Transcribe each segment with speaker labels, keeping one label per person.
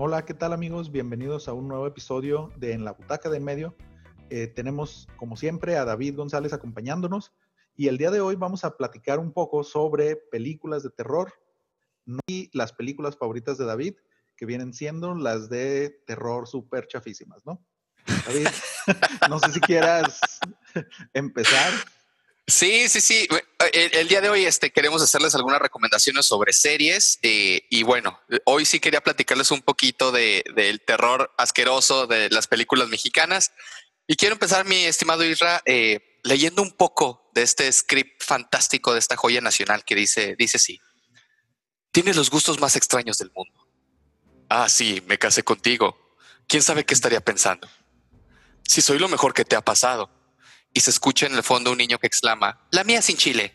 Speaker 1: Hola, ¿qué tal amigos? Bienvenidos a un nuevo episodio de En la Butaca de en Medio. Eh, tenemos, como siempre, a David González acompañándonos y el día de hoy vamos a platicar un poco sobre películas de terror y las películas favoritas de David, que vienen siendo las de terror súper chafísimas, ¿no? David, no sé si quieras empezar.
Speaker 2: Sí, sí, sí. El, día de hoy este, queremos hacerles algunas recomendaciones sobre series eh, y bueno, hoy sí quería platicarles un poquito de, del terror asqueroso de las películas mexicanas y quiero empezar, mi estimado Isra, eh, leyendo un poco de este script fantástico de esta joya nacional que dice, dice sí. Tienes los gustos más extraños del mundo. Ah, sí, me casé contigo. ¿Quién sabe qué estaría pensando? Si soy lo mejor que te ha pasado y se escucha en el fondo un niño que exclama, la mía sin chile.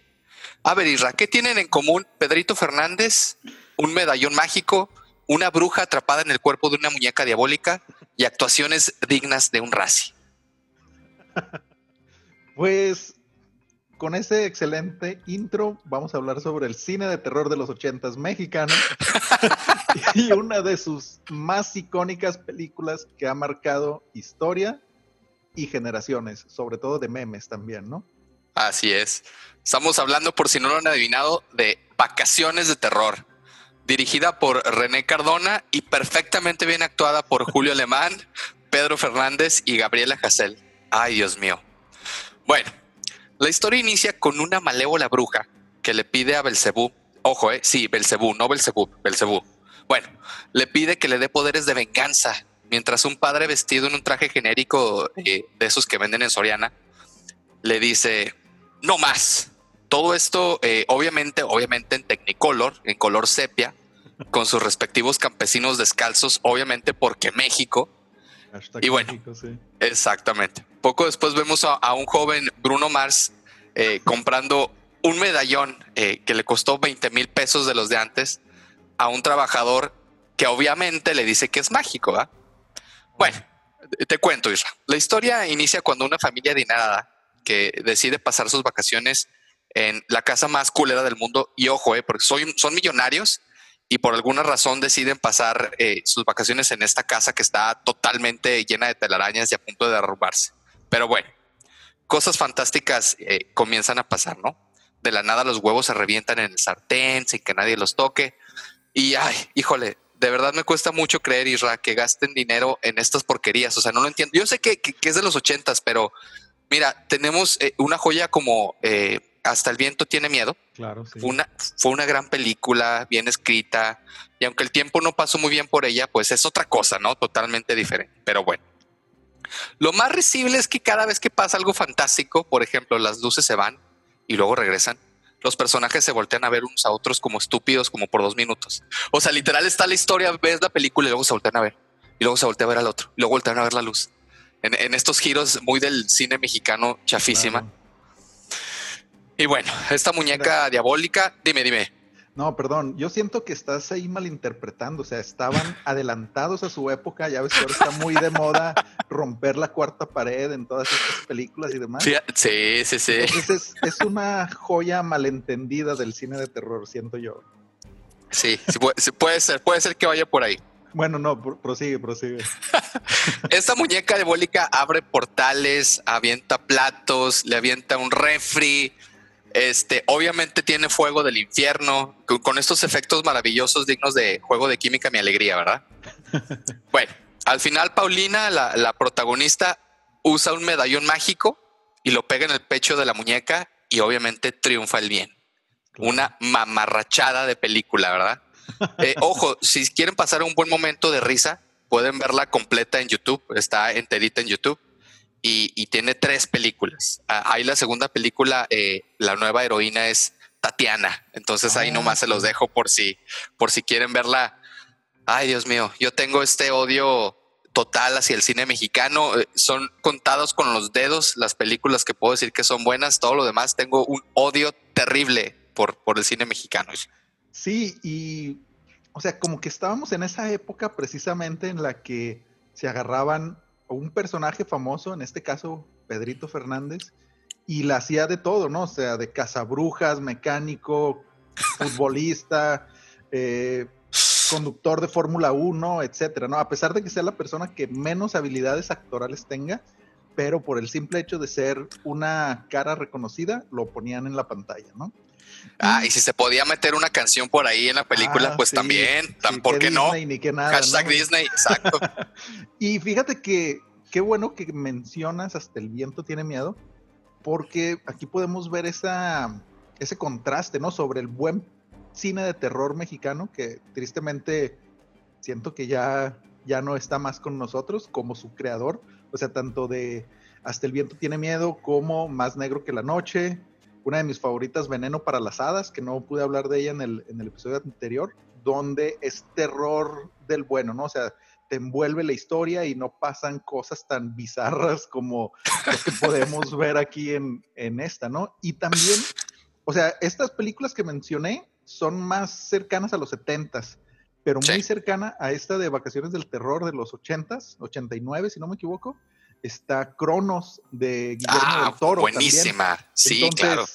Speaker 2: A ver, Isra, ¿qué tienen en común Pedrito Fernández, un medallón mágico, una bruja atrapada en el cuerpo de una muñeca diabólica y actuaciones dignas de un raci?
Speaker 1: Pues con ese excelente intro vamos a hablar sobre el cine de terror de los ochentas mexicano y una de sus más icónicas películas que ha marcado historia y generaciones, sobre todo de memes también, ¿no?
Speaker 2: Así es. Estamos hablando, por si no lo han adivinado, de Vacaciones de Terror, dirigida por René Cardona y perfectamente bien actuada por Julio Alemán, Pedro Fernández y Gabriela Hassel. Ay, Dios mío. Bueno, la historia inicia con una malévola bruja que le pide a Belcebú, ojo, eh, sí, Belcebú, no Belcebú, Belcebú. Bueno, le pide que le dé poderes de venganza mientras un padre vestido en un traje genérico eh, de esos que venden en Soriana le dice, no más. Todo esto, eh, obviamente, obviamente en Technicolor, en color sepia, con sus respectivos campesinos descalzos, obviamente porque México. y bueno, exactamente. Poco después vemos a, un joven Bruno Mars eh, comprando un medallón que le costó 20 mil pesos de los de antes a un trabajador que obviamente le dice que es mágico. Bueno, te cuento, Isra. La historia inicia cuando una familia adinerada que decide pasar sus vacaciones en la casa más culera del mundo, y ojo, eh, porque son millonarios y por alguna razón deciden pasar eh, sus vacaciones en esta casa que está totalmente llena de telarañas y a punto de derrumbarse. Pero bueno, cosas fantásticas eh, comienzan a pasar, ¿no? De la nada los huevos se revientan en el sartén sin que nadie los toque. Y ay, híjole, de verdad me cuesta mucho creer, Isra, que gasten dinero en estas porquerías. O sea, no lo entiendo. Yo sé que, es de los ochentas, pero mira, tenemos eh, una joya como eh, Hasta el viento tiene miedo.
Speaker 1: Claro, sí.
Speaker 2: Fue una, fue una gran película, bien escrita. Y aunque el tiempo no pasó muy bien por ella, pues es otra cosa, ¿no? Totalmente diferente. Pero bueno. Lo más risible es que cada vez que pasa algo fantástico, por ejemplo, las luces se van y luego regresan los personajes se voltean a ver unos a otros como estúpidos, como por dos minutos. O sea, literal está la historia, ves la película y luego se voltean a ver. Y luego se voltea a ver al otro. Y luego voltean a ver la luz. En, estos giros muy del cine mexicano chafísima. Y bueno, esta muñeca diabólica, dime, dime.
Speaker 1: No, perdón, yo siento que estás ahí malinterpretando, o sea, estaban adelantados a su época, ya ves que ahora está muy de moda romper la cuarta pared en todas estas películas y demás.
Speaker 2: Sí, sí, sí.
Speaker 1: Entonces es, una joya malentendida del cine de terror, siento yo.
Speaker 2: Sí, puede, ser, puede ser que vaya por ahí.
Speaker 1: Bueno, no, prosigue, prosigue.
Speaker 2: Esta muñeca diabólica abre portales, avienta platos, le avienta un refri, este, obviamente tiene fuego del infierno, con, estos efectos maravillosos dignos de juego de química, mi alegría, ¿verdad? bueno, al final Paulina, la, protagonista, usa un medallón mágico y lo pega en el pecho de la muñeca y obviamente triunfa el bien. Una mamarrachada de película, ¿verdad? Eh, ojo, si quieren pasar un buen momento de risa, pueden verla completa en YouTube, está enterita en YouTube y, tiene tres películas. Ah, ahí la segunda película, eh, la nueva heroína es Tatiana. Entonces ahí ah, nomás se los dejo por si, por si quieren verla. Ay, Dios mío, yo tengo este odio total hacia el cine mexicano. Eh, son contados con los dedos las películas que puedo decir que son buenas. Todo lo demás tengo un odio terrible por, por el cine mexicano.
Speaker 1: Sí, y o sea, como que estábamos en esa época precisamente en la que se agarraban un personaje famoso, en este caso Pedrito Fernández, y la hacía de todo, ¿no? O sea, de cazabrujas, mecánico, futbolista, eh, conductor de Fórmula 1, etcétera, ¿no? A pesar de que sea la persona que menos habilidades actorales tenga, pero por el simple hecho de ser una cara reconocida, lo ponían en la pantalla, ¿no?
Speaker 2: Ah, y si se podía meter una canción por ahí en la película, ah, pues también, ¿por qué no?
Speaker 1: Ni nada,
Speaker 2: Hashtag Disney, exacto.
Speaker 1: y fíjate que qué bueno que mencionas hasta el viento tiene miedo, porque aquí podemos ver esa, ese contraste, ¿no? Sobre el buen cine de terror mexicano, que tristemente siento que ya, ya no está más con nosotros como su creador, o sea, tanto de Hasta el viento tiene miedo como Más negro que la noche, una de mis favoritas, Veneno para las Hadas, que no pude hablar de ella en el, en el episodio anterior, donde es terror del bueno, ¿no? O sea, te envuelve la historia y no pasan cosas tan bizarras como lo que podemos ver aquí en, en esta, ¿no? Y también, o sea, estas películas que mencioné son más cercanas a los 70s, pero muy cercana a esta de Vacaciones del Terror de los 80s, 89, si no me equivoco está Cronos de Guillermo ah, del Toro.
Speaker 2: Buenísima, sí, claro.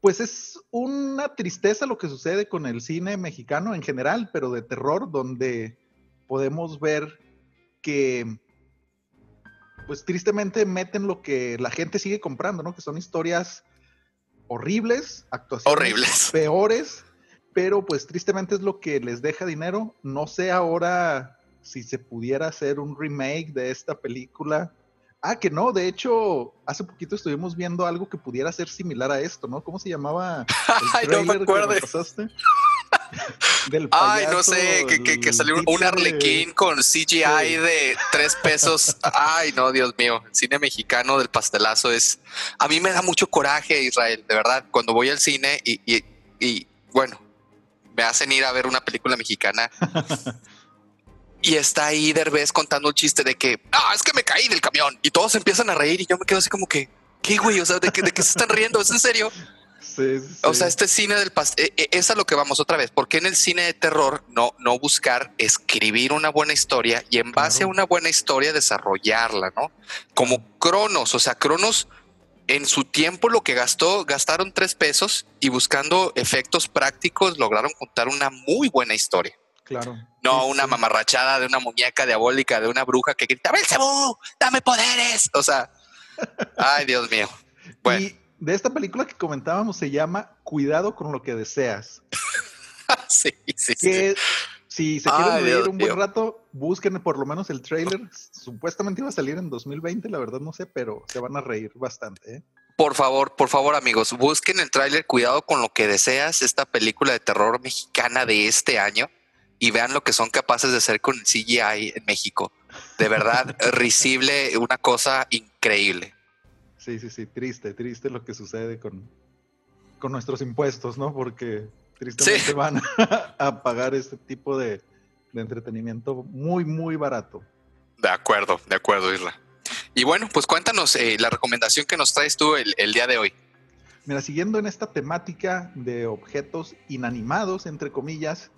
Speaker 1: Pues es una tristeza lo que sucede con el cine mexicano en general, pero de terror, donde podemos ver que, pues tristemente meten lo que la gente sigue comprando, ¿no? Que son historias horribles, actuaciones horribles. peores, pero pues tristemente es lo que les deja dinero. No sé ahora si se pudiera hacer un remake de esta película Ah, que no, de hecho, hace poquito estuvimos viendo algo que pudiera ser similar a esto, ¿no? ¿Cómo se llamaba?
Speaker 2: El Ay, no me acuerdo. Del Ay, no sé, que, salió un arlequín con CGI de tres pesos. Ay, no, Dios mío, el cine mexicano del pastelazo es... A mí me da mucho coraje, Israel, de verdad, cuando voy al cine y, y, y bueno, me hacen ir a ver una película mexicana y está ahí Derbez contando un chiste de que, ah, es que me caí del camión y todos empiezan a reír y yo me quedo así como que, ¿qué güey? O sea, ¿de qué, de qué se están riendo? ¿Es en serio? Sí, sí. O sea, este cine del pastel, eh, eh, es a lo que vamos otra vez. porque en el cine de terror no, no buscar escribir una buena historia y en base a una buena historia desarrollarla, ¿no? Como Cronos, o sea, Cronos en su tiempo lo que gastó, gastaron tres pesos y buscando efectos prácticos lograron contar una muy buena historia.
Speaker 1: Claro.
Speaker 2: No una mamarrachada de una muñeca diabólica, de una bruja que grita, ¡Belcebú! ¡Dame poderes! O sea, ay, Dios mío.
Speaker 1: Bueno. Y de esta película que comentábamos se llama Cuidado con lo que deseas.
Speaker 2: sí, sí,
Speaker 1: que, Si se quieren leer un buen rato, busquen por lo menos el trailer. Supuestamente iba a salir en 2020, la verdad no sé, pero se van a reír bastante. ¿eh?
Speaker 2: Por favor, por favor, amigos, busquen el tráiler Cuidado con lo que deseas, esta película de terror mexicana de este año y vean lo que son capaces de hacer con el CGI en México. De verdad, risible, una cosa increíble.
Speaker 1: Sí, sí, sí, triste, triste lo que sucede con, con nuestros impuestos, ¿no? Porque tristemente van a pagar este tipo de, entretenimiento muy, muy barato.
Speaker 2: De acuerdo, de acuerdo, Isla. Y bueno, pues cuéntanos eh, la recomendación que nos traes tú el, el día de hoy.
Speaker 1: Mira, siguiendo en esta temática de objetos inanimados, entre comillas,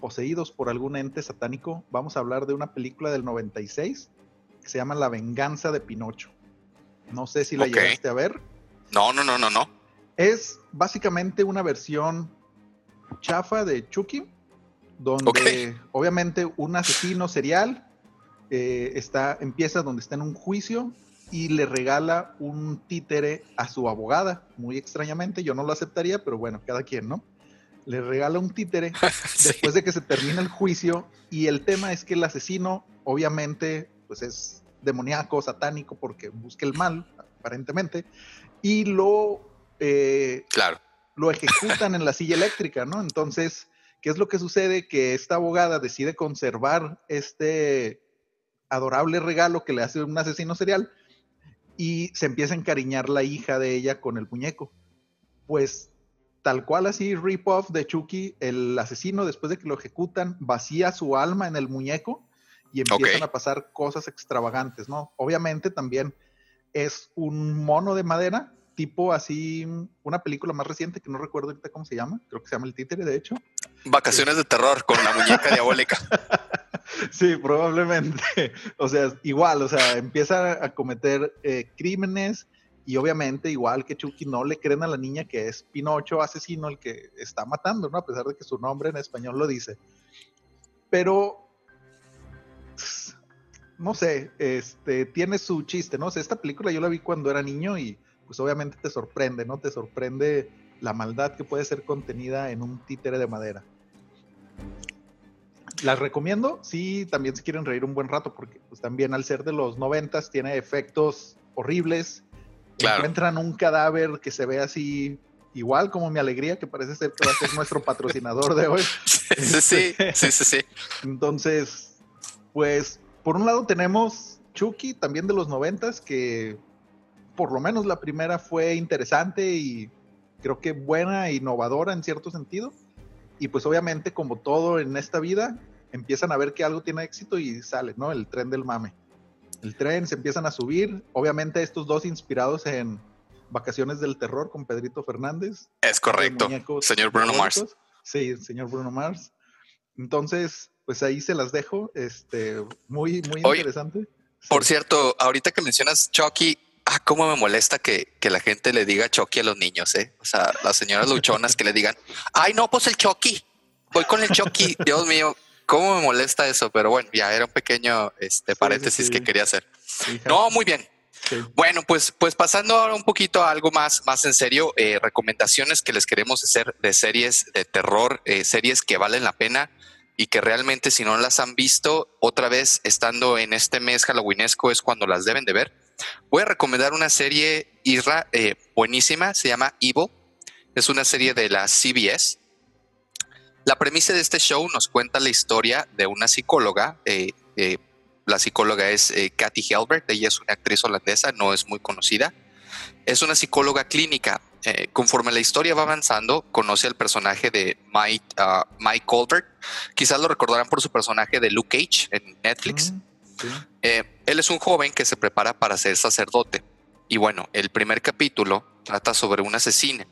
Speaker 1: poseídos por algún ente satánico, vamos a hablar de una película del 96 que se llama La venganza de Pinocho. No sé si la llegaste a ver.
Speaker 2: No, no, no, no, no.
Speaker 1: Es básicamente una versión chafa de Chucky, donde obviamente un asesino serial eh, está, empieza donde está en un juicio y le regala un títere a su abogada. Muy extrañamente, yo no lo aceptaría, pero bueno, cada quien, ¿no? Le regala un títere después de que se termina el juicio y el tema es que el asesino obviamente pues es demoníaco, satánico porque busca el mal aparentemente y lo eh,
Speaker 2: claro.
Speaker 1: lo ejecutan en la silla eléctrica, ¿no? Entonces, ¿qué es lo que sucede? Que esta abogada decide conservar este adorable regalo que le hace un asesino serial y se empieza a encariñar la hija de ella con el muñeco. Pues tal cual así rip-off de Chucky, el asesino después de que lo ejecutan vacía su alma en el muñeco y empiezan a pasar cosas extravagantes, ¿no? Obviamente también es un mono de madera, tipo así, una película más reciente que no recuerdo ahorita cómo se llama, creo que se llama El Títere, de hecho.
Speaker 2: Vacaciones de terror con la muñeca diabólica.
Speaker 1: Sí, probablemente. O sea, igual, o sea, empieza a cometer eh, crímenes, y obviamente, igual que Chucky, no le creen a la niña que es Pinocho asesino el que está matando, ¿no? A pesar de que su nombre en español lo dice. pero no sé, este, tiene su chiste, ¿no? O esta película yo la vi cuando era niño y pues obviamente te sorprende, ¿no? Te sorprende la maldad que puede ser contenida en un títere de madera. Las recomiendo, sí, también si quieren reír un buen rato, porque pues también al ser de los noventas tiene efectos horribles. Encuentran un cadáver que se ve así igual como mi alegría, que parece ser que va a ser nuestro patrocinador de hoy.
Speaker 2: sí, sí, sí, sí, sí.
Speaker 1: Entonces, pues, por un lado tenemos Chucky, también de los noventas, que por lo menos la primera fue interesante y creo que buena e innovadora en cierto sentido. Y pues obviamente, como todo en esta vida, empiezan a ver que algo tiene éxito y sale, ¿no? El tren del mame. El tren se empiezan a subir. Obviamente estos dos inspirados en Vacaciones del Terror con Pedrito Fernández.
Speaker 2: Es correcto. Señor Bruno Mars.
Speaker 1: Sí, señor Bruno Mars. Entonces, pues ahí se las dejo. Este, muy, muy interesante.
Speaker 2: Por cierto, ahorita que mencionas Chucky, ah, cómo me molesta que, la gente le diga Chucky a los niños, ¿eh? O sea, las señoras luchonas que le digan, ay, no, pues el Chucky, voy con el Chucky, Dios mío, cómo me molesta eso, pero bueno, ya era un pequeño este, paréntesis que quería hacer. no, muy bien. Bueno, pues, pues pasando ahora un poquito a algo más, más en serio, eh, recomendaciones que les queremos hacer de series de terror, eh, series que valen la pena y que realmente si no las han visto, otra vez estando en este mes halloweenesco es cuando las deben de ver. Voy a recomendar una serie Isra, eh, buenísima, se llama Evil. Es una serie de la CBS. La premisa de este show nos cuenta la historia de una psicóloga. Eh, eh, la psicóloga es Kathy Helbert, ella es una actriz holandesa, no es muy conocida. Es una psicóloga clínica. conforme la historia va avanzando, conoce al personaje de Mike, uh, Mike Colbert. Quizás lo recordarán por su personaje de Luke Cage en Netflix. Mm. Eh, él es un joven que se prepara para ser sacerdote. Y bueno, el primer capítulo trata sobre un asesino.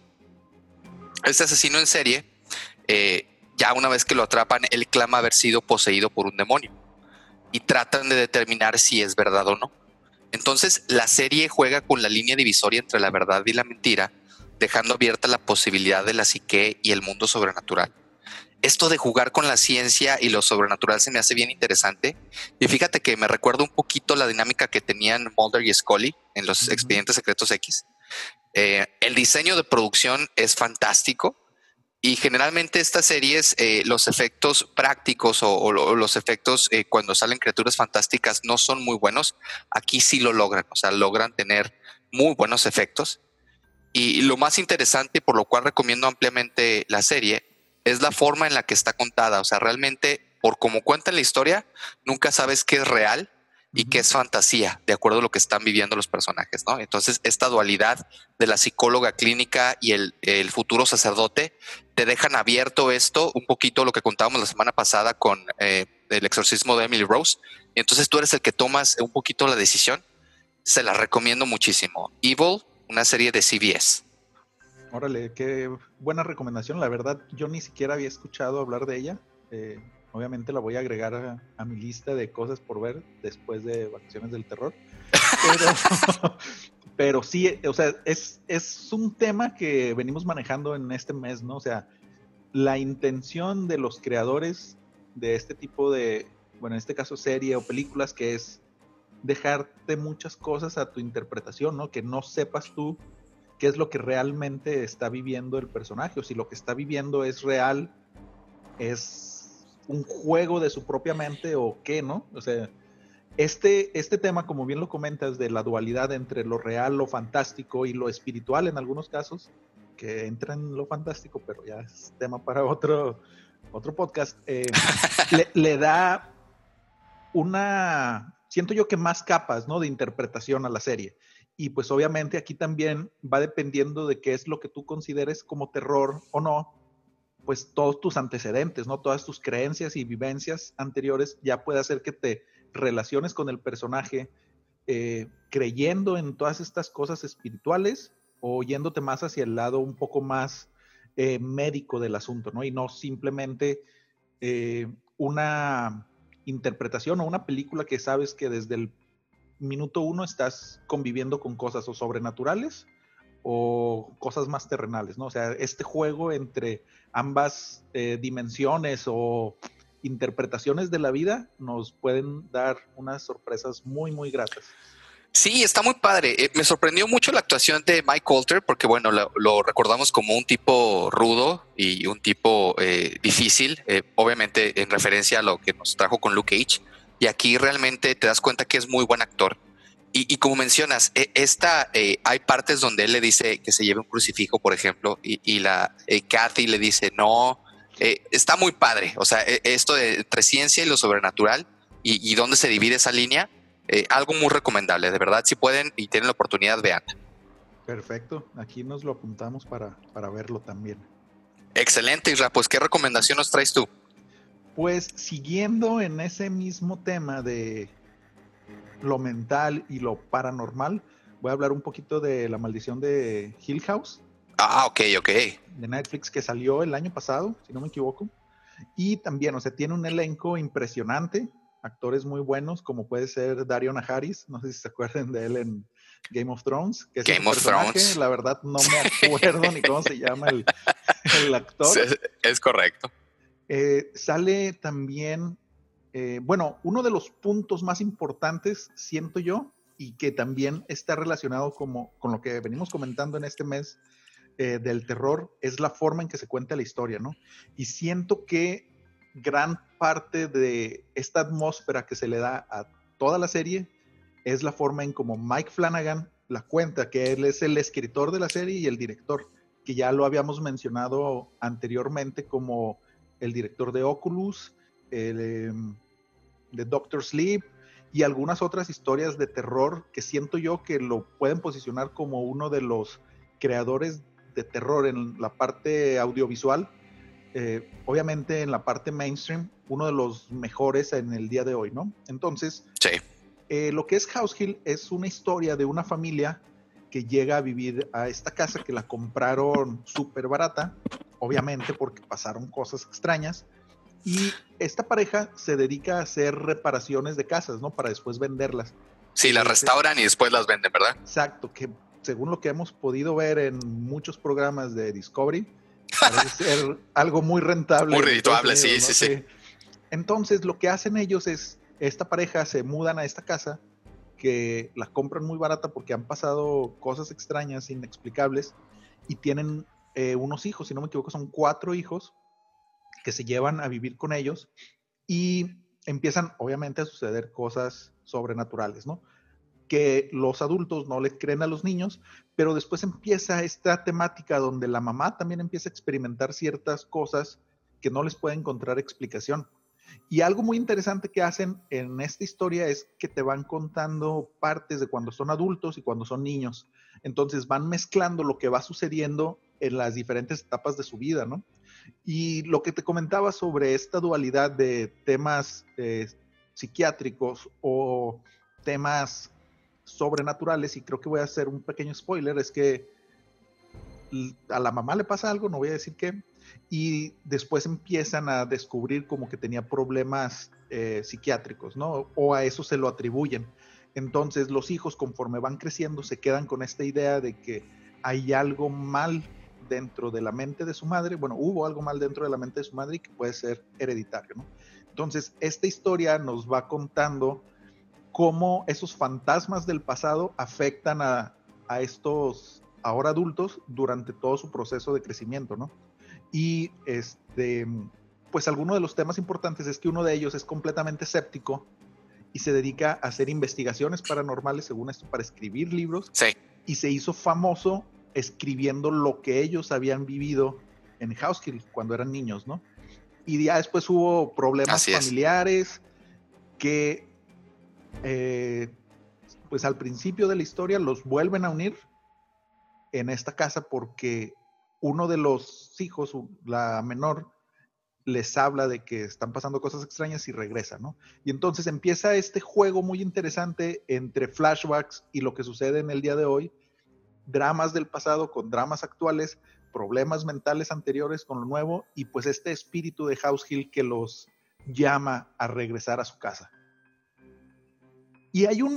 Speaker 2: Este asesino en serie, eh, ya una vez que lo atrapan, él clama haber sido poseído por un demonio. Y tratan de determinar si es verdad o no. Entonces, la serie juega con la línea divisoria entre la verdad y la mentira, dejando abierta la posibilidad de la psique y el mundo sobrenatural esto de jugar con la ciencia y lo sobrenatural se me hace bien interesante. Y fíjate que me recuerda un poquito la dinámica que tenían Mulder y Scully en los expedientes secretos X. Eh, el diseño de producción es fantástico y generalmente estas series, eh, los efectos prácticos o, los efectos eh, cuando salen criaturas fantásticas no son muy buenos. Aquí sí lo logran, o sea, logran tener muy buenos efectos. Y lo más interesante, por lo cual recomiendo ampliamente la serie, es la forma en la que está contada. O sea, realmente, por como cuenta la historia, nunca sabes qué es real y qué es fantasía, de acuerdo a lo que están viviendo los personajes, ¿no? Entonces, esta dualidad de la psicóloga clínica y el, futuro sacerdote te dejan abierto esto, un poquito lo que contábamos la semana pasada con eh, el exorcismo de Emily Rose. Y entonces tú eres el que tomas un poquito la decisión. Se la recomiendo muchísimo. Evil, una serie de CBS.
Speaker 1: Órale, qué buena recomendación. La verdad, yo ni siquiera había escuchado hablar de ella. Eh, obviamente la voy a agregar a, mi lista de cosas por ver después de Vacaciones del Terror. Pero, sí, o sea, es, es un tema que venimos manejando en este mes, ¿no? O sea, la intención de los creadores de este tipo de, bueno, en este caso serie o películas, que es dejarte muchas cosas a tu interpretación, ¿no? Que no sepas tú qué es lo que realmente está viviendo el personaje, o si lo que está viviendo es real, es un juego de su propia mente o qué, ¿no? O sea, este, este tema, como bien lo comentas, de la dualidad entre lo real, lo fantástico y lo espiritual en algunos casos, que entra en lo fantástico, pero ya es tema para otro, otro podcast, eh, le, le da una, siento yo que más capas, ¿no? De interpretación a la serie. Y pues obviamente aquí también va dependiendo de qué es lo que tú consideres como terror o no, pues todos tus antecedentes, ¿no? Todas tus creencias y vivencias anteriores ya puede hacer que te relaciones con el personaje eh, creyendo en todas estas cosas espirituales o yéndote más hacia el lado un poco más eh, médico del asunto, ¿no? Y no simplemente eh, una interpretación o una película que sabes que desde el minuto uno estás conviviendo con cosas o sobrenaturales o cosas más terrenales, ¿no? O sea, este juego entre ambas eh, dimensiones o interpretaciones de la vida nos pueden dar unas sorpresas muy, muy gratas.
Speaker 2: Sí, está muy padre. Eh, me sorprendió mucho la actuación de Mike Colter porque, bueno, lo, recordamos como un tipo rudo y un tipo eh, difícil, eh, obviamente en referencia a lo que nos trajo con Luke Cage. Y aquí realmente te das cuenta que es muy buen actor. Y, como mencionas, e, esta, hay partes donde él le dice que se lleve un crucifijo, por ejemplo, y, la Kathy le dice, no, está muy padre. O sea, e, esto de entre ciencia y lo sobrenatural y, y dónde se divide esa línea, eh, algo muy recomendable, de verdad, si pueden y tienen la oportunidad, vean.
Speaker 1: Perfecto, aquí nos lo apuntamos para, para verlo también.
Speaker 2: Excelente, Isra, pues ¿qué recomendación nos traes tú?
Speaker 1: Pues siguiendo en ese mismo tema de lo mental y lo paranormal, voy a hablar un poquito de la maldición de Hill House.
Speaker 2: Ah, ok, ok.
Speaker 1: De Netflix que salió el año pasado, si no me equivoco. Y también, o sea, tiene un elenco impresionante actores muy buenos, como puede ser Dario Najaris, no sé si se acuerdan de él en Game of Thrones, que es
Speaker 2: Game of Thrones.
Speaker 1: La verdad no me acuerdo ni cómo se llama el, actor.
Speaker 2: es, correcto.
Speaker 1: Eh, sale también, eh, bueno, uno de los puntos más importantes, siento yo, y que también está relacionado como, con lo que venimos comentando en este mes eh, del terror, es la forma en que se cuenta la historia, ¿no? Y siento que gran parte de esta atmósfera que se le da a toda la serie es la forma en como Mike Flanagan la cuenta, que él es el escritor de la serie y el director, que ya lo habíamos mencionado anteriormente como el director de Oculus, el, em, de Doctor Sleep y algunas otras historias de terror que siento yo que lo pueden posicionar como uno de los creadores de terror en la parte audiovisual eh, obviamente en la parte mainstream, uno de los mejores en el día de hoy, ¿no? Entonces, eh, lo que es House Hill es una historia de una familia que llega a vivir a esta casa que la compraron súper barata, obviamente porque pasaron cosas extrañas. Y esta pareja se dedica a hacer reparaciones de casas, ¿no? Para después venderlas.
Speaker 2: Sí, las restauran y después las venden, ¿verdad?
Speaker 1: Exacto, que según lo que hemos podido ver en muchos programas de Discovery, Parece ser algo muy rentable.
Speaker 2: Muy rentable, sí, sí, sí.
Speaker 1: Entonces, lo que hacen ellos es, esta pareja se mudan a esta casa, que la compran muy barata porque han pasado cosas extrañas, inexplicables, y tienen eh, unos hijos, si no me equivoco, son cuatro hijos que se llevan a vivir con ellos y empiezan, obviamente, a suceder cosas sobrenaturales, ¿no? que los adultos no le creen a los niños, pero después empieza esta temática donde la mamá también empieza a experimentar ciertas cosas que no les puede encontrar explicación. Y algo muy interesante que hacen en esta historia es que te van contando partes de cuando son adultos y cuando son niños. Entonces van mezclando lo que va sucediendo en las diferentes etapas de su vida, ¿no? Y lo que te comentaba sobre esta dualidad de temas eh, psiquiátricos o temas sobrenaturales y creo que voy a hacer un pequeño spoiler, es que a la mamá le pasa algo, no voy a decir qué, y después empiezan a descubrir como que tenía problemas eh, psiquiátricos, ¿no? O a eso se lo atribuyen. Entonces los hijos conforme van creciendo se quedan con esta idea de que hay algo mal dentro de la mente de su madre, bueno, hubo algo mal dentro de la mente de su madre y que puede ser hereditario, ¿no? Entonces, esta historia nos va contando cómo esos fantasmas del pasado afectan a, estos ahora adultos durante todo su proceso de crecimiento, ¿no? Y este, pues alguno de los temas importantes es que uno de ellos es completamente escéptico y se dedica a hacer investigaciones paranormales, según esto, para escribir libros.
Speaker 2: Sí.
Speaker 1: Y se hizo famoso escribiendo lo que ellos habían vivido en House cuando eran niños, ¿no? Y ya después hubo problemas familiares que eh, pues al principio de la historia los vuelven a unir en esta casa porque uno de los hijos, la menor, les habla de que están pasando cosas extrañas y regresa, ¿no? Y entonces empieza este juego muy interesante entre flashbacks y lo que sucede en el día de hoy, dramas del pasado con dramas actuales, problemas mentales anteriores con lo nuevo y pues este espíritu de House Hill que los llama a regresar a su casa. Y hay un,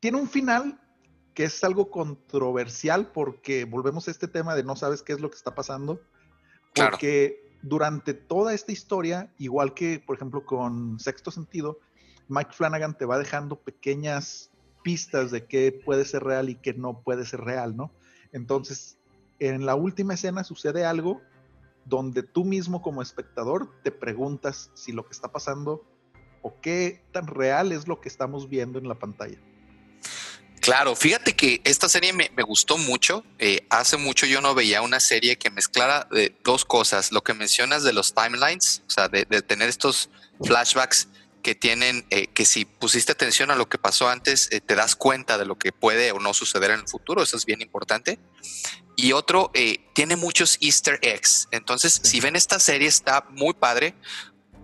Speaker 1: tiene un final que es algo controversial porque volvemos a este tema de no sabes qué es lo que está pasando. Porque durante toda esta historia, igual que por ejemplo con Sexto Sentido, Mike Flanagan te va dejando pequeñas pistas de qué puede ser real y qué no puede ser real, ¿no? Entonces, en la última escena sucede algo donde tú mismo como espectador te preguntas si lo que está pasando o qué tan real es lo que estamos viendo en la pantalla.
Speaker 2: Claro, fíjate que esta serie me, gustó mucho. Eh, hace mucho yo no veía una serie que mezclara de dos cosas. Lo que mencionas de los timelines, o sea, de, tener estos flashbacks que tienen, eh, que si pusiste atención a lo que pasó antes, eh, te das cuenta de lo que puede o no suceder en el futuro. Eso es bien importante. Y otro, tiene muchos easter eggs. Entonces, si ven esta serie, está muy padre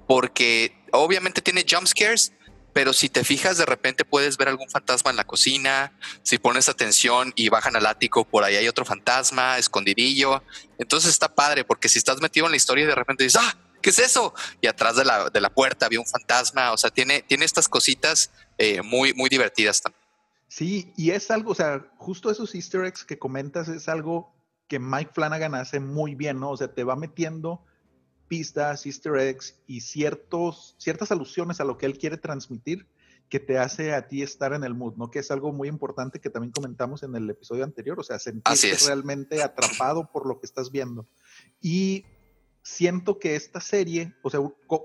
Speaker 2: porque obviamente tiene jump scares, pero si te fijas, de repente puedes ver algún fantasma en la cocina. Si pones atención y bajan al ático, por ahí hay otro fantasma, escondidillo. Entonces está padre, porque si estás metido en la historia y de repente dices, ¡ah! ¿Qué es eso? Y atrás de la, de la puerta había un fantasma. O sea, tiene, tiene estas cositas eh, muy, muy divertidas también.
Speaker 1: Sí, y es algo, o sea, justo esos easter eggs que comentas es algo que Mike Flanagan hace muy bien, ¿no? O sea, te va metiendo pistas, easter eggs y ciertos, ciertas alusiones a lo que él quiere transmitir que te hace a ti estar en el mood, ¿no? Que es algo muy importante que también comentamos en el episodio anterior, o sea, sentirte realmente atrapado por lo que estás viendo. Y siento que esta serie, o sea,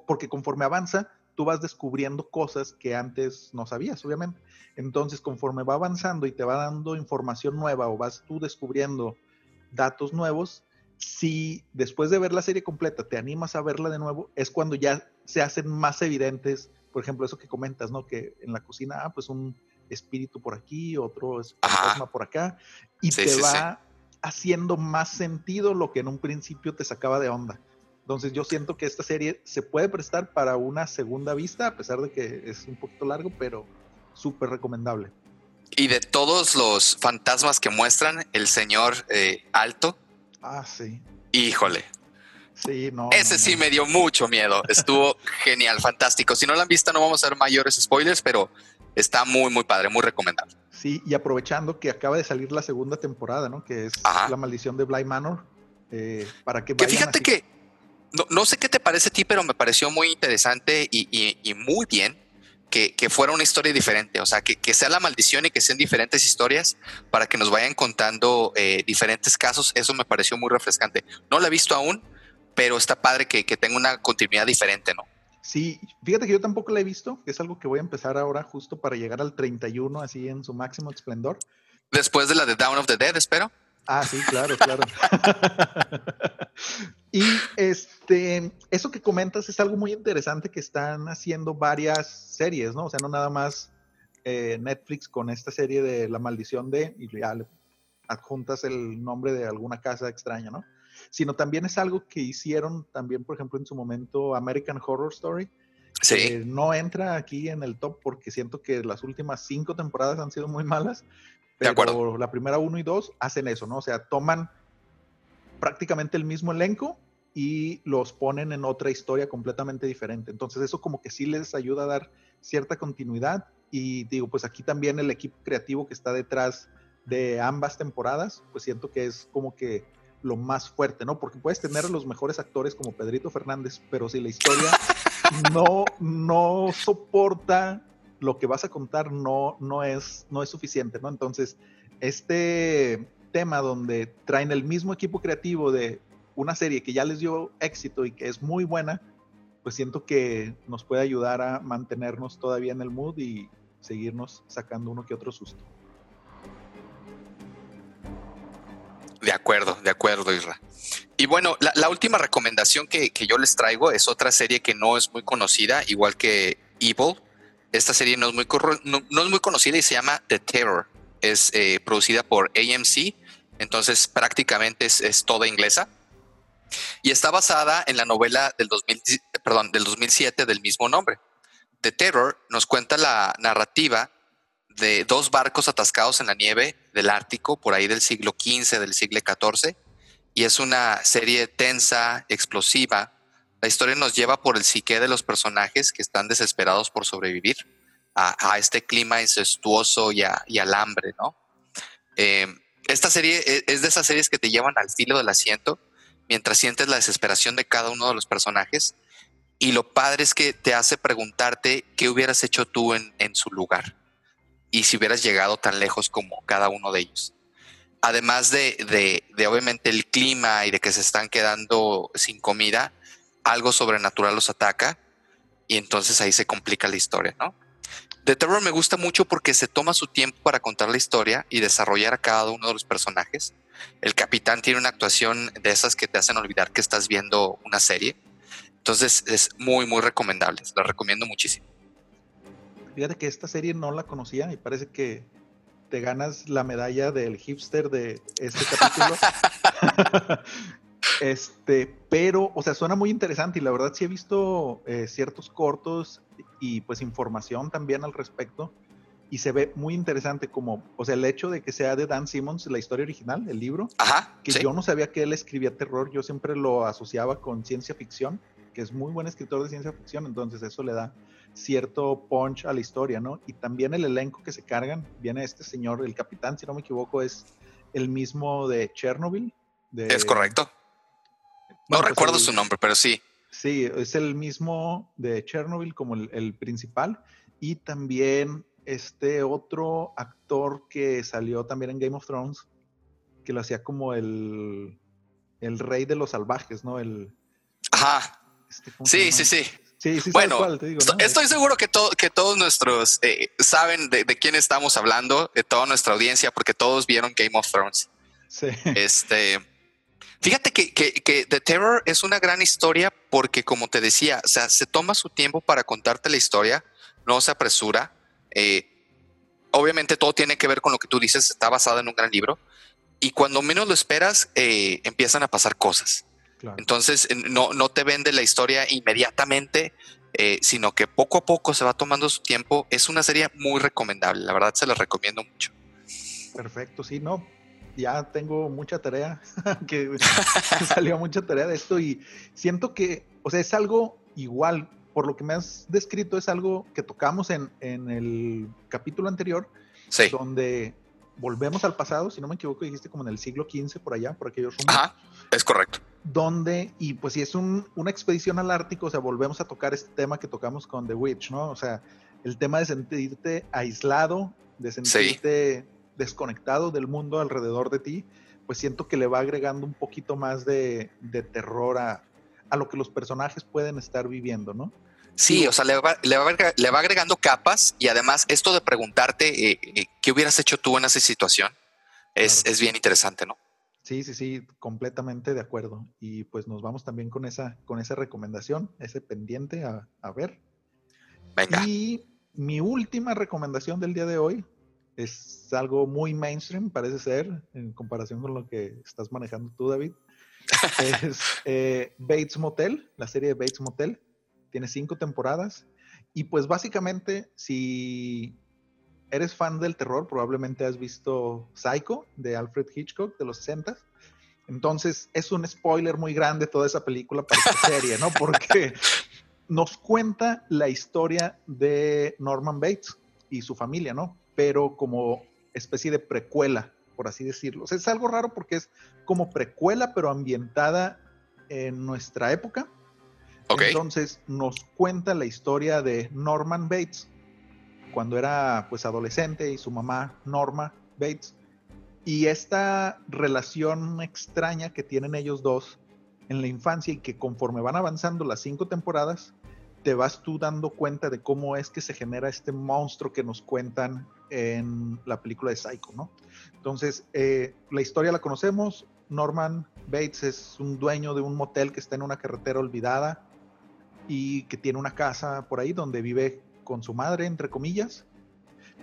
Speaker 1: porque conforme avanza, tú vas descubriendo cosas que antes no sabías, obviamente. Entonces, conforme va avanzando y te va dando información nueva o vas tú descubriendo datos nuevos, si después de ver la serie completa te animas a verla de nuevo, es cuando ya se hacen más evidentes, por ejemplo, eso que comentas, ¿no? Que en la cocina, ah, pues un espíritu por aquí, otro fantasma por acá, y te va haciendo más sentido lo que en un principio te sacaba de onda. Entonces yo siento que esta serie se puede prestar para una segunda vista, a pesar de que es un poquito largo, pero súper recomendable.
Speaker 2: Y de todos los fantasmas que muestran, el señor eh, alto,
Speaker 1: Ah, sí.
Speaker 2: Híjole.
Speaker 1: Sí, no.
Speaker 2: Ese sí me dio mucho miedo. Estuvo genial, fantástico. Si no lo han visto, no vamos a hacer mayores spoilers, pero está muy, muy padre, muy recomendable.
Speaker 1: Sí, y aprovechando que acaba de salir la segunda temporada, ¿no? Que es La maldición de Bly Manor. Eh, para que
Speaker 2: Que fíjate que no, sé qué te parece a ti, pero me pareció muy interesante y muy bien que, fuera una historia diferente, o sea, que, sea la maldición y que sean diferentes historias para que nos vayan contando eh, diferentes casos, eso me pareció muy refrescante. No lo he visto aún, pero está padre que, tenga una continuidad diferente, ¿no?
Speaker 1: Sí, fíjate que yo tampoco la he visto, es algo que voy a empezar ahora justo para llegar al 31 así en su máximo esplendor.
Speaker 2: Después de la de Down of the Dead, espero.
Speaker 1: Ah, sí, claro, claro. y este, eso que comentas es algo muy interesante que están haciendo varias series, ¿no? O sea, no nada más eh, Netflix con esta serie de La maldición de, y ya adjuntas el nombre de alguna casa extraña, ¿no? Sino también es algo que hicieron también, por ejemplo, en su momento American Horror Story.
Speaker 2: Sí.
Speaker 1: no entra aquí en el top porque siento que las últimas cinco temporadas han sido muy malas, pero la primera uno y dos hacen eso, ¿no? O sea, toman prácticamente el mismo elenco y los ponen en otra historia completamente diferente. Entonces eso como que sí les ayuda a dar cierta continuidad y digo, pues aquí también el equipo creativo que está detrás de ambas temporadas, pues siento que es como que lo más fuerte, ¿no? Porque puedes tener a los mejores actores como Pedrito Fernández, pero si la historia no, no soporta lo que vas a contar no, no, es, no es suficiente, ¿no? Entonces, este tema donde traen el mismo equipo creativo de una serie que ya les dio éxito y que es muy buena, pues siento que nos puede ayudar a mantenernos todavía en el mood y seguirnos sacando uno que otro susto.
Speaker 2: De acuerdo, de acuerdo, Isra. Y bueno, la, última recomendación que, que, yo les traigo es otra serie que no es muy conocida, igual que Evil, esta serie no es muy, no, es muy conocida y se llama The Terror. Es eh, producida por AMC, entonces prácticamente es, toda inglesa. Y está basada en la novela del, 2000, perdón, del 2007 del mismo nombre. The Terror nos cuenta la narrativa de dos barcos atascados en la nieve del Ártico, por ahí del siglo XV, del siglo XIV, y es una serie tensa, explosiva, la historia nos lleva por el psique de los personajes que están desesperados por sobrevivir a, este clima incestuoso y, al hambre, ¿no? Eh, esta serie e, es de esas series que te llevan al filo del asiento mientras sientes la desesperación de cada uno de los personajes. Y lo padre es que te hace preguntarte qué hubieras hecho tú en, su lugar y si hubieras llegado tan lejos como cada uno de ellos. Además de, de, obviamente el clima y de que se están quedando sin comida, algo sobrenatural los ataca y entonces ahí se complica la historia, ¿no? The Terror me gusta mucho porque se toma su tiempo para contar la historia y desarrollar a cada uno de los personajes. El capitán tiene una actuación de esas que te hacen olvidar que estás viendo una serie. Entonces es muy, muy recomendable. La recomiendo muchísimo.
Speaker 1: Fíjate que esta serie no la conocía y parece que te ganas la medalla del hipster de este capítulo. este, pero, o sea, suena muy interesante y la verdad sí he visto eh, ciertos cortos y pues información también al respecto. Y se ve muy interesante como, o sea, el hecho de que sea de Dan Simmons, la historia original, el libro, que yo no sabía que él escribía terror, yo siempre lo asociaba con ciencia ficción, que es muy buen escritor de ciencia ficción, entonces eso le da cierto punch a la historia, ¿no? Y también el elenco que se cargan, viene este señor, el capitán, si no me equivoco, es el mismo de Chernobyl.
Speaker 2: es correcto. No pues recuerdo su nombre, pero sí.
Speaker 1: Sí, es el mismo de Chernobyl como el principal. Y también este otro actor que salió también en Game of Thrones, que lo hacía como el, el rey de los salvajes, ¿no? El,
Speaker 2: Ajá. Este, sí, sí, sí. Sí, sí, bueno, estoy seguro que, que todos nuestros eh, saben de, quién estamos hablando, de toda nuestra audiencia, porque todos vieron Game of Thrones. Sí. Este, fíjate que, que, que, The Terror es una gran historia porque, como te decía, o sea, se toma su tiempo para contarte la historia, no se apresura. Eh, obviamente todo tiene que ver con lo que tú dices, está basado en un gran libro. Y cuando menos lo esperas, eh, empiezan a pasar cosas. Entonces, no, no te vende la historia inmediatamente, eh, sino que poco a poco se va tomando su tiempo. Es una serie muy recomendable, la verdad se la recomiendo mucho.
Speaker 1: Perfecto, sí, no. Ya tengo mucha tarea, que salió mucha tarea de esto y siento que, o sea, es algo igual por lo que me has descrito, es algo que tocamos en, el capítulo anterior, donde volvemos al pasado, si no me equivoco, dijiste como en el siglo XV, por allá, por aquellos
Speaker 2: rumbos. Ajá, es correcto.
Speaker 1: Donde, y pues si es una expedición al Ártico, o sea, volvemos a tocar este tema que tocamos con The Witch, ¿no? O sea, el tema de sentirte aislado, de sentirte desconectado del mundo alrededor de ti, pues siento que le va agregando un poquito más de, terror a, a, lo que los personajes pueden estar viviendo, ¿no?
Speaker 2: Sí, o sea, le va, le, va, agregando capas y además esto de preguntarte eh, eh, qué hubieras hecho tú en esa situación es, bien interesante, ¿no?
Speaker 1: Sí, sí, sí, completamente de acuerdo. Y pues nos vamos también con esa, con esa recomendación, ese pendiente a, a ver. Venga. Y mi última recomendación del día de hoy es algo muy mainstream, parece ser, en comparación con lo que estás manejando tú, David. es eh, Bates Motel, la serie de Bates Motel tiene cinco temporadas. Y pues básicamente, si eres fan del terror, probablemente has visto Psycho de Alfred Hitchcock de los 60 Entonces es un spoiler muy grande toda esa película para esta serie, ¿no? Porque nos cuenta la historia de Norman Bates y su familia, ¿no? Pero como especie de precuela, por así decirlo. O sea, es algo raro porque es como precuela, pero ambientada en nuestra época entonces nos cuenta la historia de Norman Bates cuando era pues adolescente y su mamá Norma Bates y esta relación extraña que tienen ellos dos en la infancia y que conforme van avanzando las cinco temporadas te vas tú dando cuenta de cómo es que se genera este monstruo que nos cuentan en la película de Psycho, ¿no? Entonces, eh, la historia la conocemos. Norman Bates es un dueño de un motel que está en una carretera olvidada y que tiene una casa por ahí donde vive con su madre, entre comillas.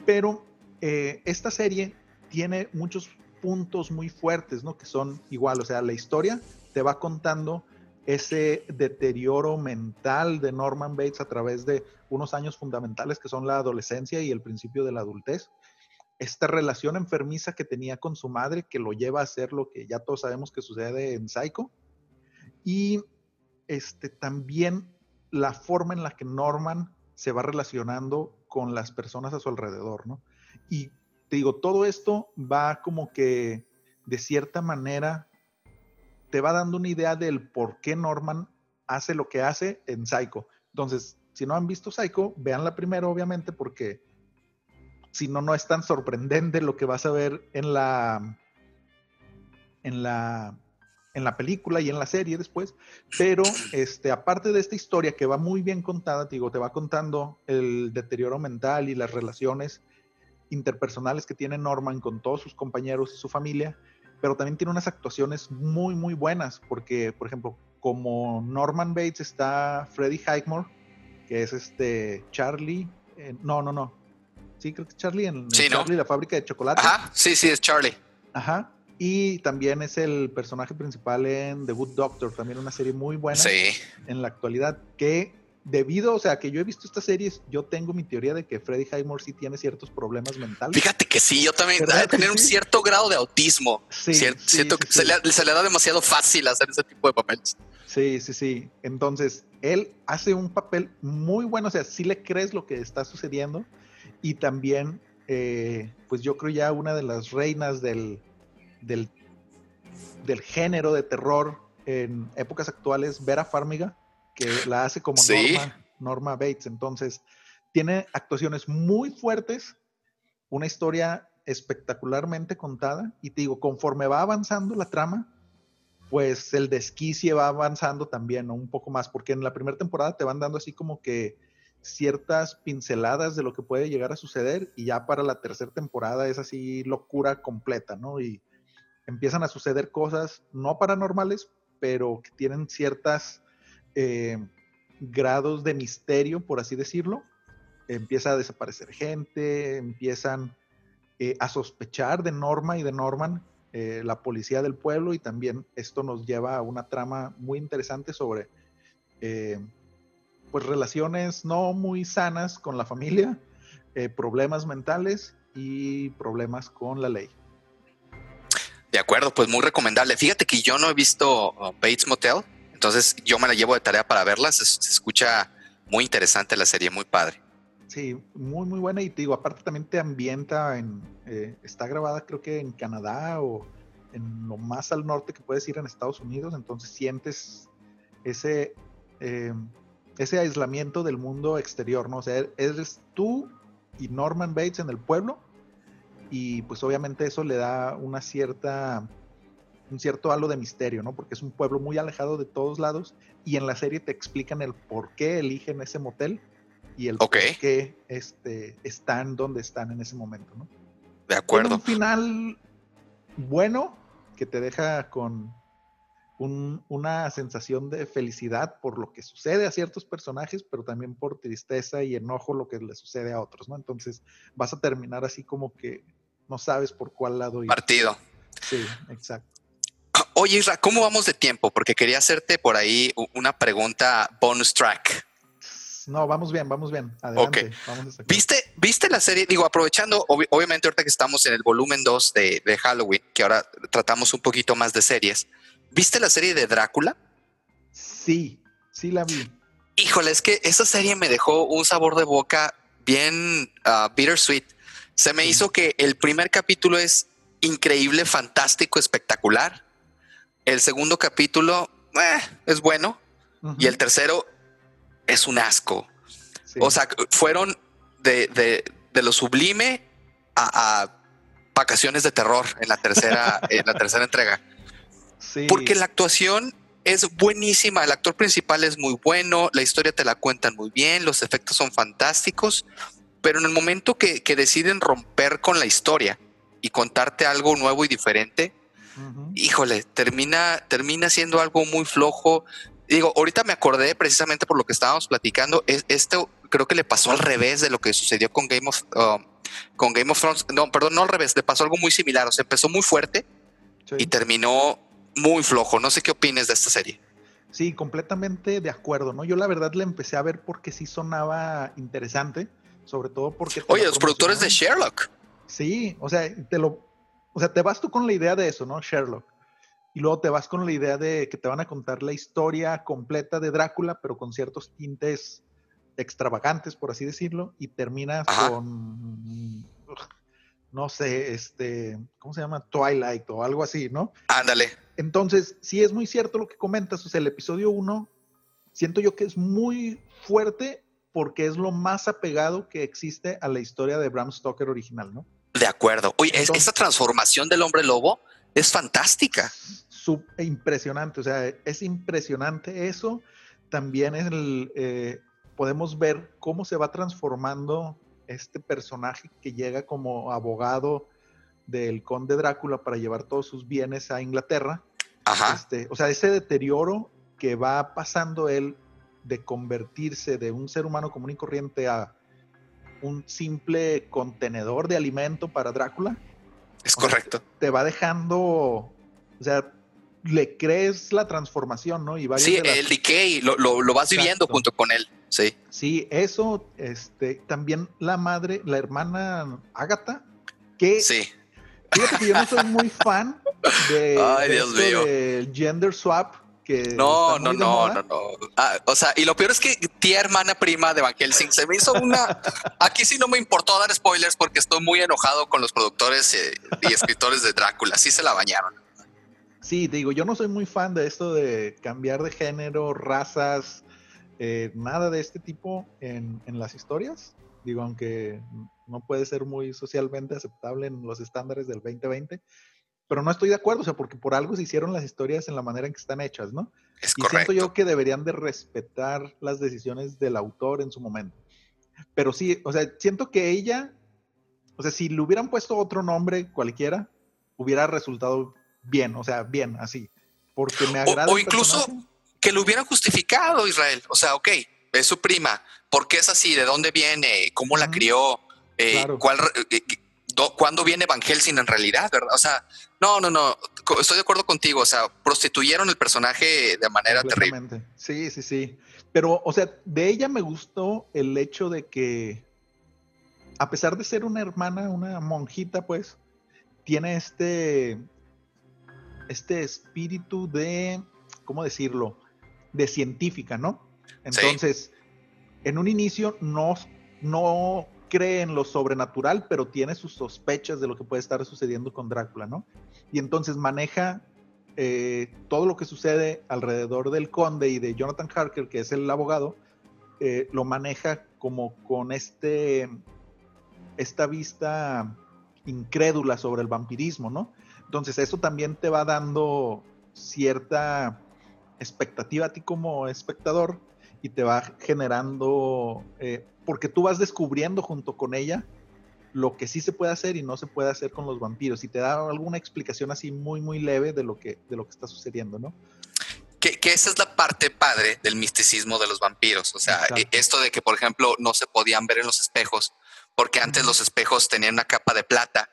Speaker 1: Pero eh, esta serie tiene muchos puntos muy fuertes, ¿no? Que son igual, o sea, la historia te va contando ese deterioro mental de Norman Bates a través de unos años fundamentales que son la adolescencia y el principio de la adultez. Esta relación enfermiza que tenía con su madre que lo lleva a hacer lo que ya todos sabemos que sucede en Psycho. Y este, también la forma en la que Norman se va relacionando con las personas a su alrededor, ¿no? Y te digo, todo esto va como que de cierta manera te va dando una idea del por qué Norman hace lo que hace en Psycho. Entonces, si no han visto Psycho, veanla primero, obviamente, porque si no, no es tan sorprendente lo que vas a ver en la, en la, en la película y en la serie después. Pero, este, aparte de esta historia que va muy bien contada, te digo, te va contando el deterioro mental y las relaciones interpersonales que tiene Norman con todos sus compañeros y su familia, pero también tiene unas actuaciones muy, muy buenas, porque, por ejemplo, como Norman Bates está Freddie Highmore, que es este Charlie, eh, no, no, no, sí, creo que es Charlie en, Charlie, la fábrica de chocolate.
Speaker 2: Ajá, sí, sí, es Charlie.
Speaker 1: Ajá, y también es el personaje principal en The Good Doctor, también una serie muy buena
Speaker 2: sí.
Speaker 1: en la actualidad, que debido, o sea, que yo he visto estas series, yo tengo mi teoría de que Freddie Highmore sí tiene ciertos problemas mentales.
Speaker 2: Fíjate que sí, yo también debe tener un cierto grado de autismo. Sí, siento que se, le, da demasiado fácil hacer ese tipo de papeles.
Speaker 1: Sí, sí, sí. Entonces, él hace un papel muy bueno, o sea, sí le crees lo que está sucediendo y también, eh, pues yo creo ya una de las reinas del, del, del género de terror en épocas actuales, Vera Farmiga que la hace como Norma, Bates. Entonces, tiene actuaciones muy fuertes, una historia espectacularmente contada, y te digo, conforme va avanzando la trama, pues el desquicie va avanzando también, Un poco más, porque en la primera temporada te van dando así como que ciertas pinceladas de lo que puede llegar a suceder, y ya para la tercera temporada es así locura completa, ¿no? Y empiezan a suceder cosas no paranormales, pero que tienen ciertas eh, grados de misterio, por así decirlo. Empieza a desaparecer gente, empiezan eh, a sospechar de Norma y de Norman, eh, la policía del pueblo, y también esto nos lleva a una trama muy interesante sobre pues relaciones no muy sanas con la familia, problemas mentales y problemas con la ley.
Speaker 2: De acuerdo, pues muy recomendable. Fíjate que yo no he visto uh, Bates Motel, entonces yo me la llevo de tarea para verla. Se, escucha muy interesante la serie, muy padre.
Speaker 1: Sí, muy, muy buena. Y te digo, aparte también te ambienta en. Eh, está grabada, creo que en Canadá o en lo más al norte que puedes ir en Estados Unidos. Entonces sientes ese. Eh, ese aislamiento del mundo exterior, ¿no? O sea, eres tú y Norman Bates en el pueblo. Y pues obviamente eso le da una cierta un cierto halo de misterio, ¿no? Porque es un pueblo muy alejado de todos lados y en la serie te explican el por qué eligen ese motel y el por qué este, están donde están en ese momento, ¿no?
Speaker 2: De acuerdo.
Speaker 1: un final bueno que te deja con una sensación de felicidad por lo que sucede a ciertos personajes, pero también por tristeza y enojo lo que le sucede a otros, ¿no? Entonces vas a terminar así como que no sabes por cuál lado ir.
Speaker 2: Partido.
Speaker 1: Sí, exacto.
Speaker 2: Oye, Isra, ¿cómo vamos de tiempo? Porque quería hacerte por ahí una pregunta bonus track.
Speaker 1: No, vamos bien, vamos bien. Adelante.
Speaker 2: ¿Viste, ¿Viste la serie? Digo, aprovechando, obviamente ahorita que estamos en el volumen 2 de, de, Halloween, que ahora tratamos un poquito más de series. ¿Viste la serie de Drácula?
Speaker 1: Sí, sí la vi.
Speaker 2: Híjole, es que esa serie me dejó un sabor de boca bien uh, bittersweet. Se me hizo que el primer capítulo es increíble, fantástico, espectacular. El segundo capítulo eh, es bueno. Y el tercero es un asco. O sea, fueron de, lo sublime a, vacaciones de terror en la tercera, en la tercera entrega. Porque la actuación es buenísima. El actor principal es muy bueno, la historia te la cuentan muy bien, los efectos son fantásticos. Pero en el momento que, que deciden romper con la historia y contarte algo nuevo y diferente, híjole, termina, termina siendo algo muy flojo. Digo, ahorita me acordé precisamente por lo que estábamos platicando, es, esto creo que le pasó al revés de lo que sucedió con Game of, um, con Game of Thrones. No, perdón, no al revés, le pasó algo muy similar. O sea, empezó muy fuerte y terminó muy flojo. No sé qué opines de esta serie.
Speaker 1: Sí, completamente de acuerdo, ¿no? Yo la verdad le empecé a ver porque sí sonaba interesante, sobre todo porque...
Speaker 2: Oye, los productores de Sherlock.
Speaker 1: Sí, o sea, te lo, o sea, te vas tú con la idea de eso, ¿no? Sherlock. Y luego te vas con la idea de que te van a contar la historia completa de Drácula, pero con ciertos tintes extravagantes, por así decirlo, y terminas con no sé, este, ¿cómo se llama? Twilight o algo así, ¿no?
Speaker 2: Ándale.
Speaker 1: Entonces, sí es muy cierto lo que comentas, o sea, el episodio 1, siento yo que es muy fuerte porque es lo más apegado que existe a la historia de Bram Stoker original, ¿no?
Speaker 2: De acuerdo. Oye, esta transformación del hombre lobo es fantástica.
Speaker 1: Sub, impresionante, o sea, es impresionante eso. También es el, eh, podemos ver cómo se va transformando este personaje que llega como abogado del conde Drácula para llevar todos sus bienes a Inglaterra.
Speaker 2: Ajá.
Speaker 1: Este, o sea, ese deterioro que va pasando él de convertirse de un ser humano común y corriente a un simple contenedor de alimento para Drácula.
Speaker 2: Es correcto.
Speaker 1: te va dejando, o sea, le crees la transformación, ¿no?
Speaker 2: Y sí, el decay, lo, lo, vas viviendo junto con él, sí.
Speaker 1: Sí, eso, este, también la madre, la hermana Agatha, que...
Speaker 2: Sí.
Speaker 1: Fíjate que yo no soy muy fan de,
Speaker 2: Ay, Dios mío.
Speaker 1: gender swap,
Speaker 2: no, no, no, no, no, ah, o sea, y lo peor es que tía hermana prima de Van Helsing se me hizo una. Aquí sí no me importó dar spoilers porque estoy muy enojado con los productores eh, y escritores de Drácula. Sí se la bañaron.
Speaker 1: Sí, digo, yo no soy muy fan de esto de cambiar de género, razas, eh, nada de este tipo en, en las historias. Digo, aunque no puede ser muy socialmente aceptable en los estándares del 2020 pero no estoy de acuerdo, o sea, porque por algo se hicieron las historias en la manera en que están hechas, ¿no?
Speaker 2: Es
Speaker 1: y siento yo que deberían de respetar las decisiones del autor en su momento. Pero sí, o sea, siento que ella, o sea, si le hubieran puesto otro nombre cualquiera, hubiera resultado bien, o sea, bien, así. Porque me agrada.
Speaker 2: O, incluso que lo hubieran justificado, Israel. O sea, ok, es su prima. ¿Por qué es así? ¿De dónde viene? ¿Cómo la crió? Eh, ¿cuál, eh, ¿Cuándo viene Van Helsing en realidad, verdad? O sea, no, no, no, estoy de acuerdo contigo, o sea, prostituyeron el personaje de manera terrible.
Speaker 1: Sí, sí, sí. Pero, o sea, de ella me gustó el hecho de que, a pesar de ser una hermana, una monjita, pues, tiene este, este espíritu de, ¿cómo decirlo? De científica, ¿no? Entonces, en un inicio no, no cree en lo sobrenatural, pero tiene sus sospechas de lo que puede estar sucediendo con Drácula, ¿no? Y entonces maneja eh, todo lo que sucede alrededor del conde y de Jonathan Harker, que es el abogado, eh, lo maneja como con este, esta vista incrédula sobre el vampirismo, ¿no? Entonces eso también te va dando cierta expectativa a ti como espectador y te va generando eh, porque tú vas descubriendo junto con ella lo que sí se puede hacer y no se puede hacer con los vampiros y te da alguna explicación así muy muy leve de lo que de lo que está sucediendo, ¿no?
Speaker 2: Que, esa es la parte padre del misticismo de los vampiros, o sea, e, esto de que por ejemplo no se podían ver en los espejos porque antes los espejos tenían una capa de plata.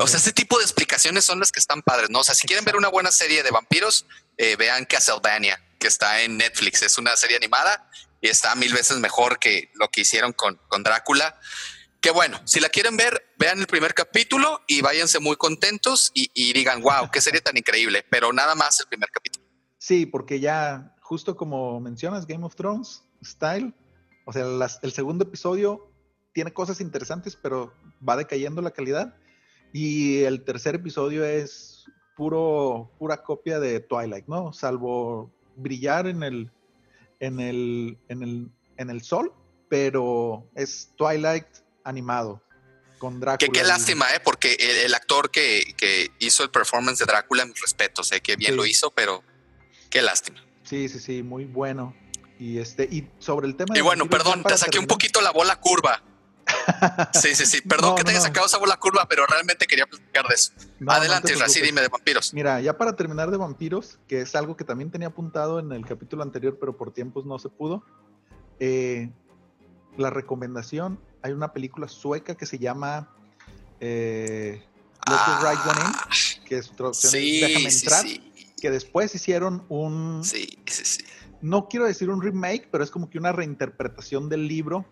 Speaker 2: O sea, este tipo de explicaciones son las que están padres, ¿no? O sea, si quieren ver una buena serie de vampiros, eh, vean Castlevania, que está en Netflix. Es una serie animada y está mil veces mejor que lo que hicieron con, con Drácula. Que bueno, si la quieren ver, vean el primer capítulo y váyanse muy contentos y, digan, wow, qué serie tan increíble, pero nada más el primer capítulo.
Speaker 1: Sí, porque ya, justo como mencionas, Game of Thrones, Style, o sea, el segundo episodio tiene cosas interesantes, pero va decayendo la calidad. Y el tercer episodio es puro, pura copia de Twilight, ¿no? Salvo brillar en el, en el, en el, en el sol, pero es Twilight animado. Con Drácula.
Speaker 2: Que qué lástima, ¿eh? porque el, actor que, que, hizo el performance de Drácula, mis respetos, sé que bien lo hizo, pero qué lástima.
Speaker 1: Sí, sí, sí, muy bueno. Y este, y sobre el tema
Speaker 2: Y bueno, perdón, te saqué un poquito la bola curva. Sí, sí, sí. Perdón que te haya sacado esa bola curva, pero realmente quería platicar de eso. Adelante, Rací, dime de vampiros.
Speaker 1: Mira, ya para terminar de vampiros, que es algo que también tenía apuntado en el capítulo anterior, pero por tiempos no se pudo. Eh, la recomendación, hay una película sueca que se llama eh, ah, Right One In, que es traducción Déjame entrar, que después hicieron un...
Speaker 2: Sí, sí, sí.
Speaker 1: No quiero decir un remake, pero es como que una reinterpretación del libro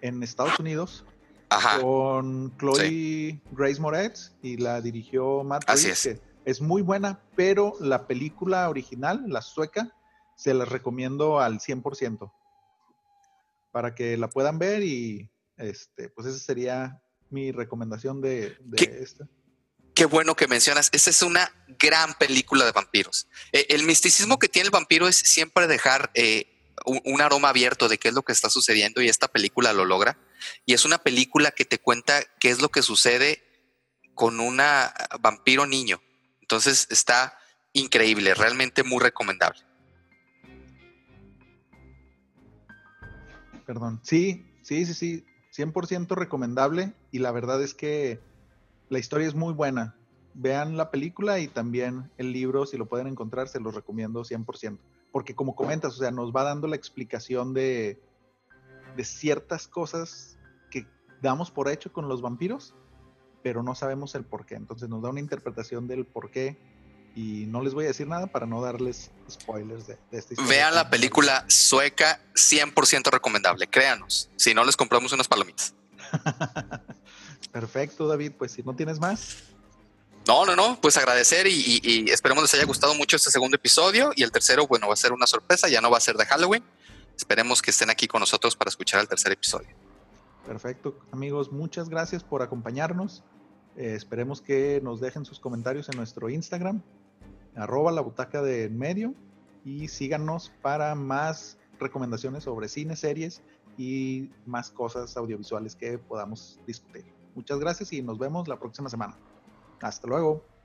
Speaker 1: en Estados Unidos con Chloe Grace Moretz y la dirigió Matt
Speaker 2: Así es.
Speaker 1: es muy buena, pero la película original, la sueca, se la recomiendo al 100% para que la puedan ver y este, pues esa sería mi recomendación de, esta.
Speaker 2: Qué bueno que mencionas. Esa es una gran película de vampiros. Eh, el misticismo que tiene el vampiro es siempre dejar eh, un, aroma abierto de qué es lo que está sucediendo y esta película lo logra. Y es una película que te cuenta qué es lo que sucede con una vampiro niño. Entonces está increíble, realmente muy recomendable.
Speaker 1: Perdón. Sí, sí, sí, sí. 100% recomendable y la verdad es que la historia es muy buena. Vean la película y también el libro, si lo pueden encontrar, se los recomiendo 100%. Porque como comentas, o sea, nos va dando la explicación de, de ciertas cosas que damos por hecho con los vampiros, pero no sabemos el por qué. Entonces nos da una interpretación del por qué y no les voy a decir nada para no darles spoilers de, esta historia.
Speaker 2: Vean la película sueca, 100% recomendable, créanos. Si no, les compramos unas palomitas.
Speaker 1: Perfecto, David. Pues si no tienes más.
Speaker 2: No, no, no, pues agradecer y, esperemos les haya gustado mucho este segundo episodio y el tercero, bueno, va a ser una sorpresa, ya no va a ser de Halloween. Esperemos que estén aquí con nosotros para escuchar el tercer episodio.
Speaker 1: Perfecto, amigos, muchas gracias por acompañarnos. Eh, esperemos que nos dejen sus comentarios en nuestro Instagram, arroba la butaca de medio y síganos para más recomendaciones sobre cine, series y más cosas audiovisuales que podamos discutir. Muchas gracias y nos vemos la próxima semana. Hasta luego.